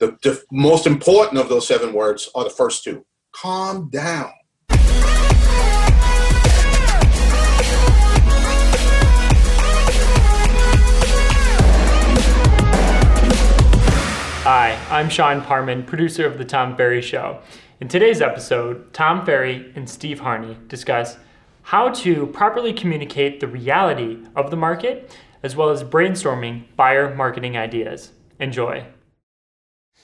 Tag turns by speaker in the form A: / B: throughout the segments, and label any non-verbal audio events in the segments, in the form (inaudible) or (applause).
A: The, the most important of those seven words are the first two calm down.
B: Hi, I'm Sean Parman, producer of The Tom Ferry Show. In today's episode, Tom Ferry and Steve Harney discuss how to properly communicate the reality of the market as well as brainstorming buyer marketing ideas. Enjoy.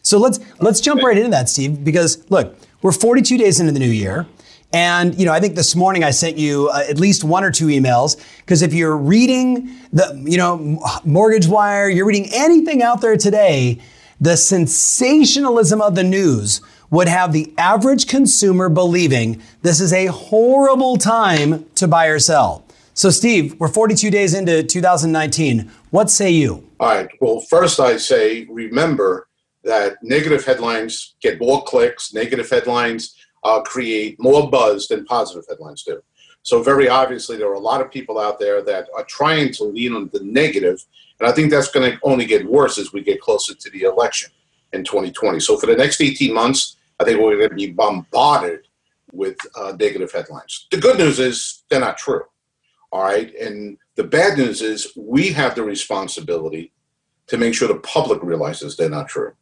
C: So let's let's jump right into that, Steve, because look, we're 42 days into the new year. And you know, I think this morning I sent you uh, at least one or two emails because if you're reading the, you know, Mortgage Wire, you're reading anything out there today, the sensationalism of the news would have the average consumer believing this is a horrible time to buy or sell. So, Steve, we're 42 days into 2019. What say you?
A: All right. Well, first, I say remember that negative headlines get more clicks, negative headlines uh, create more buzz than positive headlines do. So, very obviously, there are a lot of people out there that are trying to lean on the negative, and I think that's going to only get worse as we get closer to the election in 2020. So, for the next 18 months, I think we're going to be bombarded with uh, negative headlines. The good news is they're not true. All right. And the bad news is we have the responsibility to make sure the public realizes they're not true.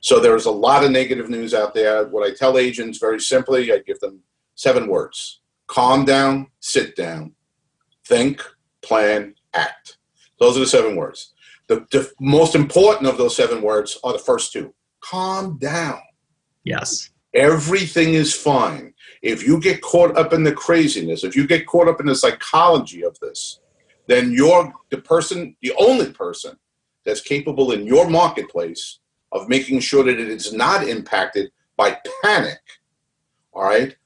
A: So there's a lot of negative news out there. What I tell agents very simply, I give them seven words calm down, sit down, think, plan, act. Those are the seven words. The, the most important of those seven words are the first two calm down.
C: Yes.
A: Everything is fine. If you get caught up in the craziness, if you get caught up in the psychology of this, then you're the person, the only person that's capable in your marketplace of making sure that it is not impacted by panic. All right?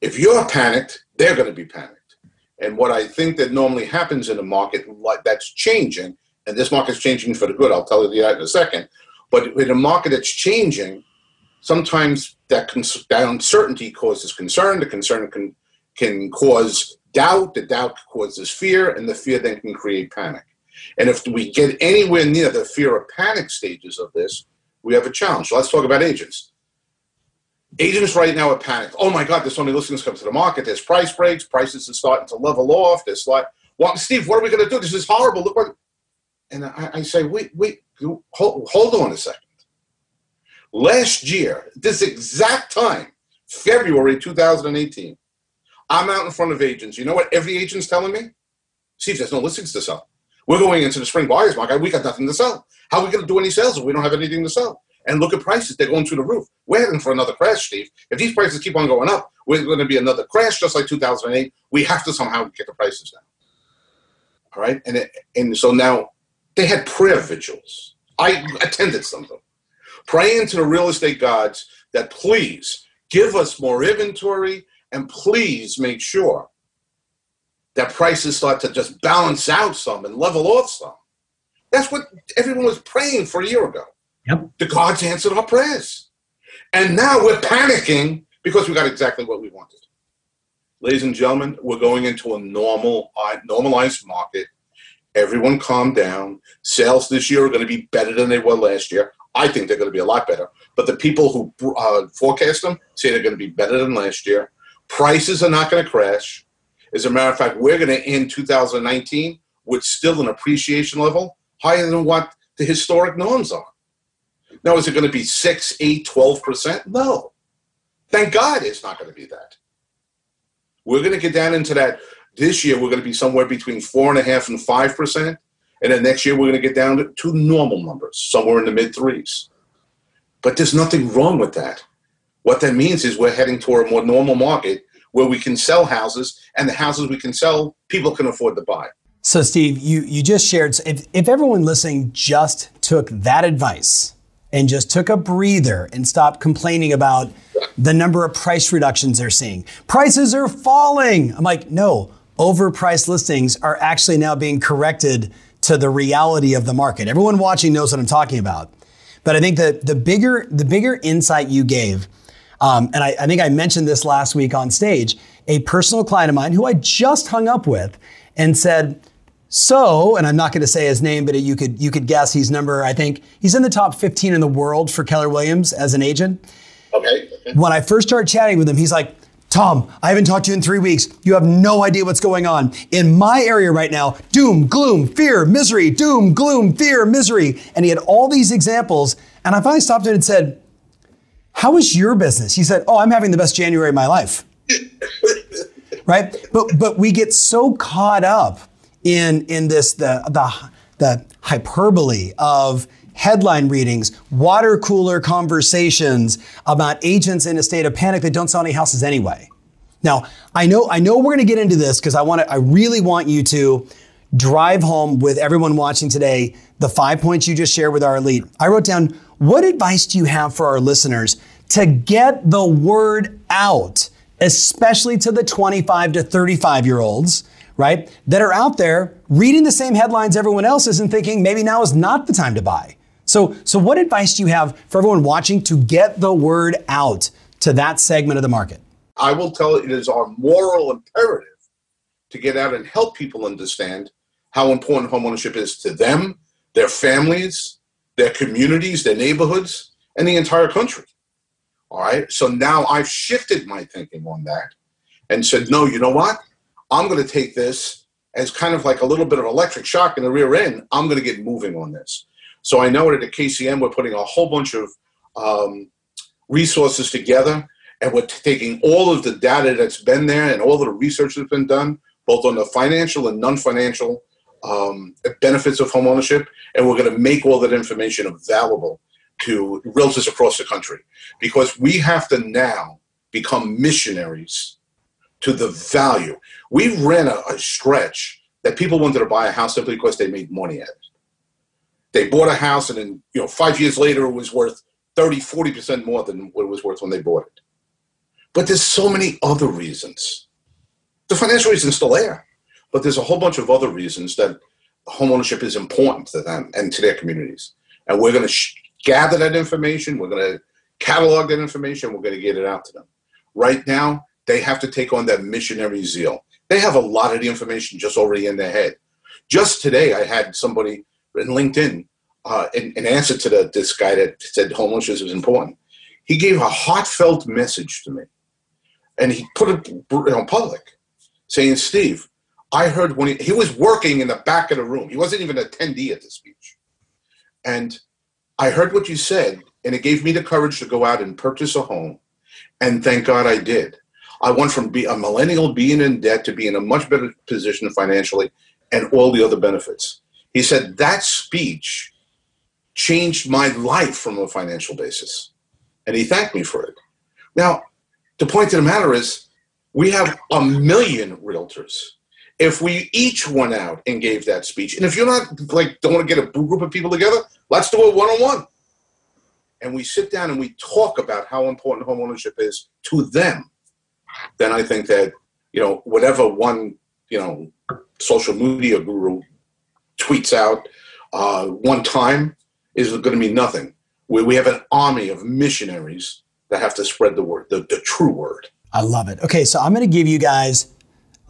A: If you're panicked, they're going to be panicked. And what I think that normally happens in a market like that's changing, and this market's changing for the good, I'll tell you that in a second. But in a market that's changing, sometimes that, cons- that uncertainty causes concern. The concern can, can cause doubt. The doubt causes fear, and the fear then can create panic. And if we get anywhere near the fear or panic stages of this, we have a challenge. Let's talk about agents. Agents right now are panicked. Oh my God, there's so many listings come to the market. There's price breaks. Prices are starting to level off. There's like, well, Steve, what are we going to do? This is horrible. Look what. And I, I say, wait, wait, hold, hold on a second. Last year, this exact time, February 2018, I'm out in front of agents. You know what every agent's telling me? Steve, there's no listings to sell. We're going into the spring buyers market. We got nothing to sell. How are we going to do any sales if we don't have anything to sell? And look at prices; they're going through the roof. We're heading for another crash, Steve. If these prices keep on going up, we're going to be another crash, just like 2008. We have to somehow get the prices down. All right, and it, and so now they had prayer vigils. I attended some of them praying to the real estate gods that please give us more inventory and please make sure that prices start to just balance out some and level off some. That's what everyone was praying for a year ago.
C: Yep.
A: The gods answered our prayers. And now we're panicking because we got exactly what we wanted. Ladies and gentlemen, we're going into a normal, uh, normalized market. Everyone calm down. Sales this year are going to be better than they were last year. I think they're going to be a lot better. But the people who uh, forecast them say they're going to be better than last year. Prices are not going to crash. As a matter of fact, we're going to end 2019 with still an appreciation level higher than what the historic norms are. Now, is it going to be 6, 8, 12%? No. Thank God it's not going to be that. We're going to get down into that. This year, we're going to be somewhere between 4.5 and 5%. And then next year, we're going to get down to, to normal numbers, somewhere in the mid threes. But there's nothing wrong with that. What that means is we're heading toward a more normal market where we can sell houses, and the houses we can sell, people can afford to buy.
C: So, Steve, you, you just shared, if, if everyone listening just took that advice and just took a breather and stopped complaining about the number of price reductions they're seeing, prices are falling. I'm like, no, overpriced listings are actually now being corrected to the reality of the market. Everyone watching knows what I'm talking about. But I think that the bigger, the bigger insight you gave, um, and I, I think I mentioned this last week on stage, a personal client of mine who I just hung up with and said, So, and I'm not going to say his name, but you could you could guess he's number. I think he's in the top 15 in the world for Keller Williams as an agent.
A: Okay. okay.
C: When I first started chatting with him, he's like, Tom, I haven't talked to you in three weeks. You have no idea what's going on. In my area right now, doom, gloom, fear, misery, doom, gloom, fear, misery. And he had all these examples. And I finally stopped him and said, How is your business? He said, Oh, I'm having the best January of my life. (laughs) right? But but we get so caught up in in this the the the hyperbole of headline readings, water cooler conversations about agents in a state of panic that don't sell any houses anyway. Now, I know I know we're going to get into this because I want to I really want you to drive home with everyone watching today the five points you just shared with our elite. I wrote down what advice do you have for our listeners to get the word out, especially to the 25 to 35 year olds right, that are out there reading the same headlines everyone else is and thinking maybe now is not the time to buy. So, so what advice do you have for everyone watching to get the word out to that segment of the market?
A: I will tell it is our moral imperative to get out and help people understand how important homeownership is to them, their families, their communities, their neighborhoods, and the entire country. All right. So now I've shifted my thinking on that and said, no, you know what? I'm going to take this as kind of like a little bit of electric shock in the rear end. I'm going to get moving on this. So I know that at KCM, we're putting a whole bunch of um, resources together and we're taking all of the data that's been there and all of the research that's been done, both on the financial and non financial um, benefits of homeownership, and we're going to make all that information available to realtors across the country because we have to now become missionaries to the value. We ran a, a, stretch that people wanted to buy a house simply because they made money at it. They bought a house and then, you know, five years later it was worth 30, 40% more than what it was worth when they bought it. But there's so many other reasons. The financial reason is still there, but there's a whole bunch of other reasons that homeownership is important to them and to their communities. And we're going to sh- gather that information. We're going to catalog that information. We're going to get it out to them. Right now, they have to take on that missionary zeal. They have a lot of the information just already in their head. Just today, I had somebody in LinkedIn, uh, in, in, answer to the, this guy that said homelessness is important. He gave a heartfelt message to me, and he put it on public, saying, "Steve, I heard when he, he was working in the back of the room. He wasn't even an attendee at the speech, and I heard what you said, and it gave me the courage to go out and purchase a home, and thank God I did." I went from be a millennial being in debt to being in a much better position financially and all the other benefits. He said that speech changed my life from a financial basis. And he thanked me for it. Now, the point of the matter is, we have a million realtors. If we each went out and gave that speech, and if you're not like don't want to get a group of people together, let's do it one on one. And we sit down and we talk about how important homeownership is to them then I think that you know whatever one you know social media guru tweets out uh, one time is going to mean nothing. We, we have an army of missionaries that have to spread the word, the, the true word.
C: I love it. Okay, so I'm going to give you guys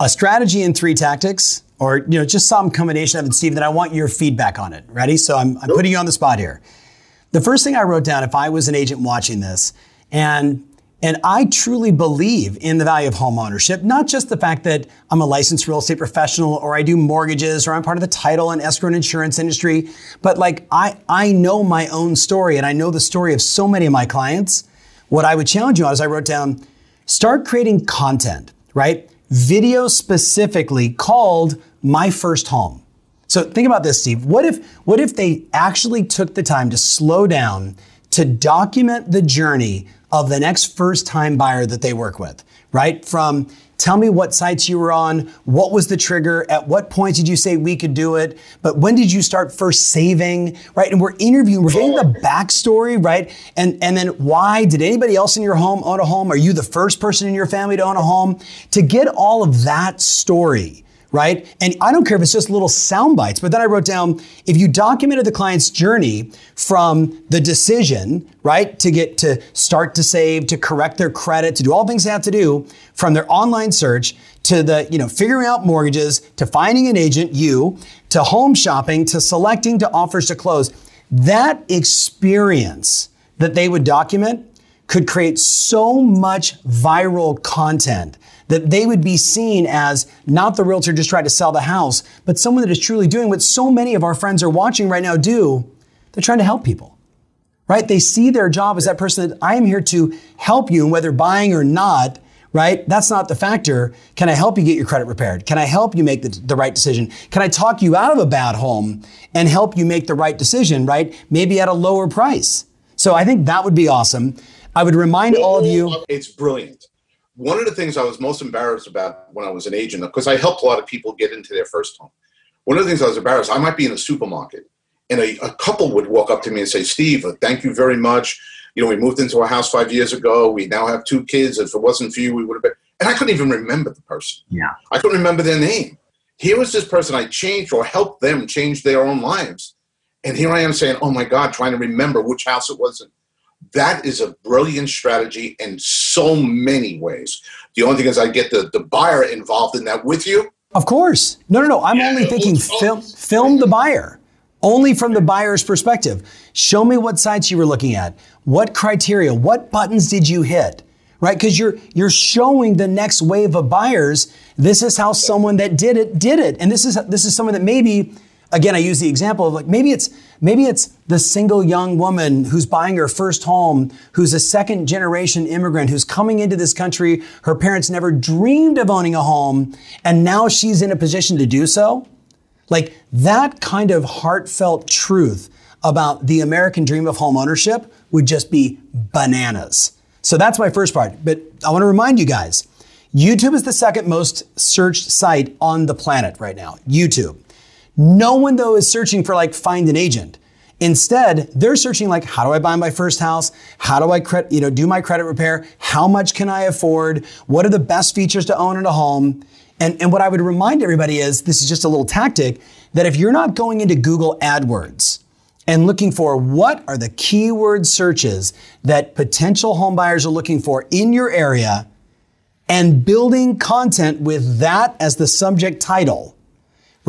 C: a strategy and three tactics, or you know, just some combination of it, Steve. Then I want your feedback on it. Ready? So I'm, I'm putting you on the spot here. The first thing I wrote down, if I was an agent watching this, and and I truly believe in the value of home ownership, not just the fact that I'm a licensed real estate professional or I do mortgages or I'm part of the title and escrow and insurance industry, but like I, I know my own story and I know the story of so many of my clients. What I would challenge you on is I wrote down, start creating content, right? Video specifically called My First Home. So think about this, Steve. What if, what if they actually took the time to slow down to document the journey of the next first time buyer that they work with, right? From tell me what sites you were on, what was the trigger, at what point did you say we could do it, but when did you start first saving, right? And we're interviewing, we're getting the backstory, right? And and then why did anybody else in your home own a home? Are you the first person in your family to own a home? To get all of that story right? And I don't care if it's just little sound bites, but then I wrote down if you documented the client's journey from the decision, right, to get to start to save, to correct their credit, to do all things they have to do from their online search to the, you know, figuring out mortgages, to finding an agent, you, to home shopping, to selecting, to offers to close. That experience that they would document could create so much viral content that they would be seen as not the realtor just trying to sell the house, but someone that is truly doing what so many of our friends are watching right now do. They're trying to help people, right? They see their job as that person that I am here to help you, whether buying or not, right? That's not the factor. Can I help you get your credit repaired? Can I help you make the, the right decision? Can I talk you out of a bad home and help you make the right decision, right? Maybe at a lower price. So I think that would be awesome. I would remind all of you.
A: It's brilliant one of the things I was most embarrassed about when I was an agent, because I helped a lot of people get into their first home. One of the things I was embarrassed, I might be in a supermarket and a, a couple would walk up to me and say, Steve, uh, thank you very much. You know, we moved into a house five years ago. We now have two kids. If it wasn't for you, we would have been. And I couldn't even remember the person.
C: Yeah.
A: I couldn't remember their name. Here was this person I changed or helped them change their own lives. And here I am saying, oh my God, trying to remember which house it was. That is a brilliant strategy in so many ways. The only thing is, I get the, the buyer involved in that with you.
C: Of course. No, no, no. I'm yeah, only thinking film, film the buyer, only from the buyer's perspective. Show me what sites you were looking at. What criteria? What buttons did you hit? Right? Because you're you're showing the next wave of buyers. This is how someone that did it did it, and this is this is someone that maybe again, I use the example of like maybe it's maybe it's the single young woman who's buying her first home, who's a second generation immigrant, who's coming into this country. Her parents never dreamed of owning a home, and now she's in a position to do so. Like that kind of heartfelt truth about the American dream of home ownership would just be bananas. So that's my first part. But I want to remind you guys YouTube is the second most searched site on the planet right now. YouTube. No one though is searching for like find an agent. Instead, they're searching like, how do I buy my first house? How do I you know, do my credit repair? How much can I afford? What are the best features to own in a home? And, and what I would remind everybody is this is just a little tactic that if you're not going into Google AdWords and looking for what are the keyword searches that potential home buyers are looking for in your area and building content with that as the subject title,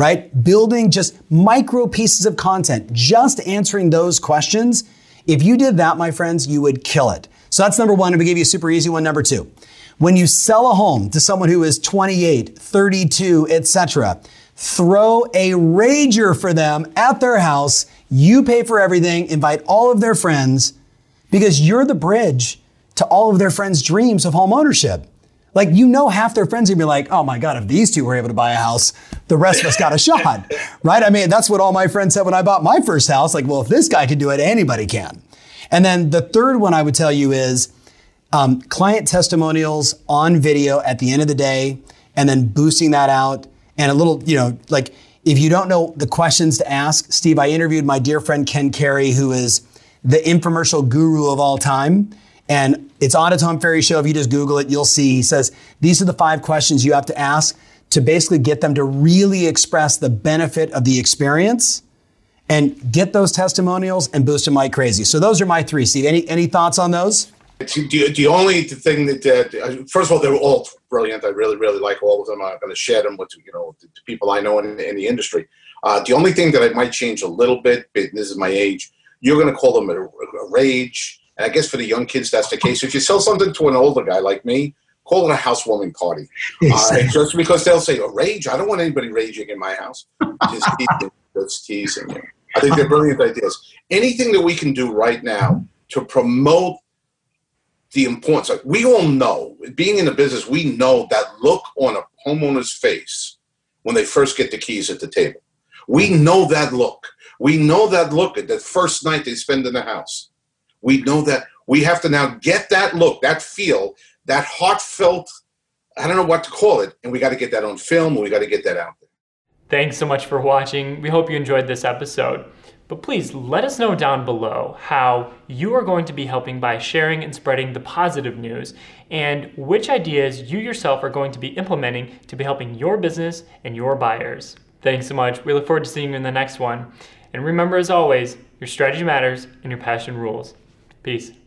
C: right? Building just micro pieces of content, just answering those questions. If you did that, my friends, you would kill it. So that's number one. I'm gonna give you a super easy one. Number two, when you sell a home to someone who is 28, 32, etc., throw a rager for them at their house. You pay for everything, invite all of their friends because you're the bridge to all of their friends' dreams of home ownership. Like, you know, half their friends are gonna be like, oh my God, if these two were able to buy a house, the rest of us got a shot, (laughs) right? I mean, that's what all my friends said when I bought my first house. Like, well, if this guy can do it, anybody can. And then the third one I would tell you is um, client testimonials on video at the end of the day, and then boosting that out. And a little, you know, like if you don't know the questions to ask, Steve, I interviewed my dear friend Ken Carey, who is the infomercial guru of all time. And it's on a Tom Ferry show. If you just Google it, you'll see. He says, these are the five questions you have to ask to basically get them to really express the benefit of the experience and get those testimonials and boost them like crazy. So those are my three. Steve, any, any thoughts on those?
A: The, the only thing that, uh, first of all, they were all brilliant. I really, really like all of them. I'm going to share them with you know the people I know in, in the industry. Uh, the only thing that I might change a little bit, this is my age, you're going to call them a, a rage, and I guess for the young kids, that's the case. If you sell something to an older guy like me, call it a housewarming party. (laughs) Uh, just because they'll say, oh, rage. I don't want anybody raging in my house. Just (laughs) teasing. Just teasing you. I think they're brilliant ideas. Anything that we can do right now to promote the importance. Like we all know, being in the business, we know that look on a homeowner's face when they first get the keys at the table. We know that look. We know that look at the first night they spend in the house. We know that we have to now get that look, that feel, that heartfelt, I don't know what to call it, and we got to get that on film and we got to get that out there.
B: Thanks so much for watching. We hope you enjoyed this episode. But please let us know down below how you are going to be helping by sharing and spreading the positive news and which ideas you yourself are going to be implementing to be helping your business and your buyers. Thanks so much. We look forward to seeing you in the next one. And remember, as always, your strategy matters and your passion rules. Peace.